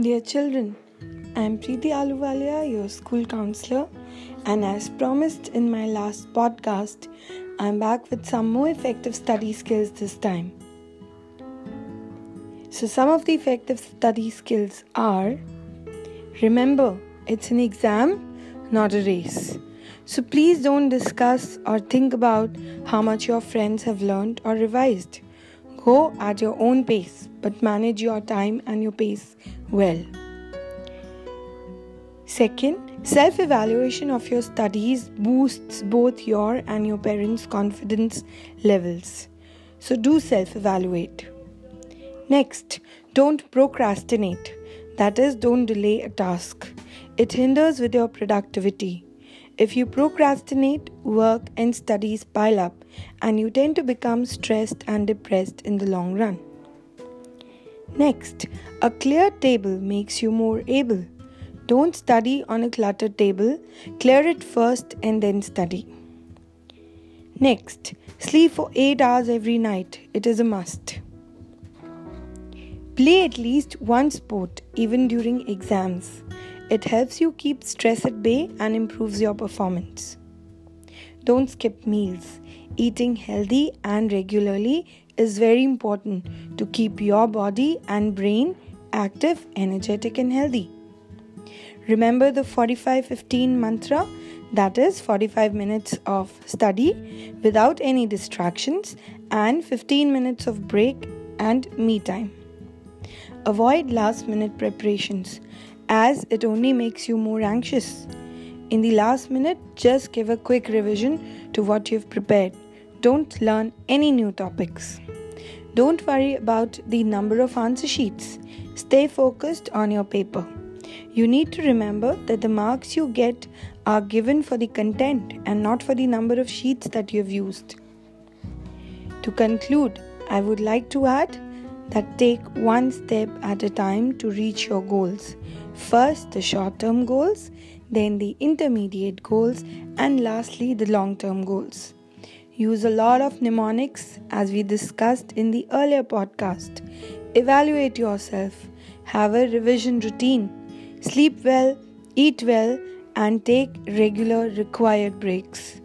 Dear children, I am Preeti Aluwalia, your school counselor, and as promised in my last podcast, I am back with some more effective study skills this time. So, some of the effective study skills are remember, it's an exam, not a race. So, please don't discuss or think about how much your friends have learned or revised. Go at your own pace, but manage your time and your pace well. Second, self evaluation of your studies boosts both your and your parents' confidence levels. So, do self evaluate. Next, don't procrastinate. That is, don't delay a task. It hinders with your productivity. If you procrastinate, work and studies pile up, and you tend to become stressed and depressed in the long run. Next, a clear table makes you more able. Don't study on a cluttered table, clear it first and then study. Next, sleep for 8 hours every night. It is a must. Play at least one sport, even during exams. It helps you keep stress at bay and improves your performance. Don't skip meals. Eating healthy and regularly is very important to keep your body and brain active, energetic, and healthy. Remember the 45 15 mantra that is 45 minutes of study without any distractions and 15 minutes of break and me time. Avoid last minute preparations as it only makes you more anxious. In the last minute, just give a quick revision to what you've prepared. Don't learn any new topics. Don't worry about the number of answer sheets. Stay focused on your paper. You need to remember that the marks you get are given for the content and not for the number of sheets that you have used. To conclude, I would like to add that take one step at a time to reach your goals. First, the short term goals, then the intermediate goals, and lastly, the long term goals. Use a lot of mnemonics as we discussed in the earlier podcast. Evaluate yourself, have a revision routine, sleep well, eat well, and take regular required breaks.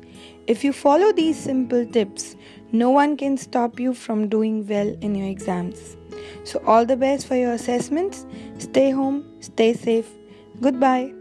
If you follow these simple tips, no one can stop you from doing well in your exams. So, all the best for your assessments. Stay home, stay safe. Goodbye.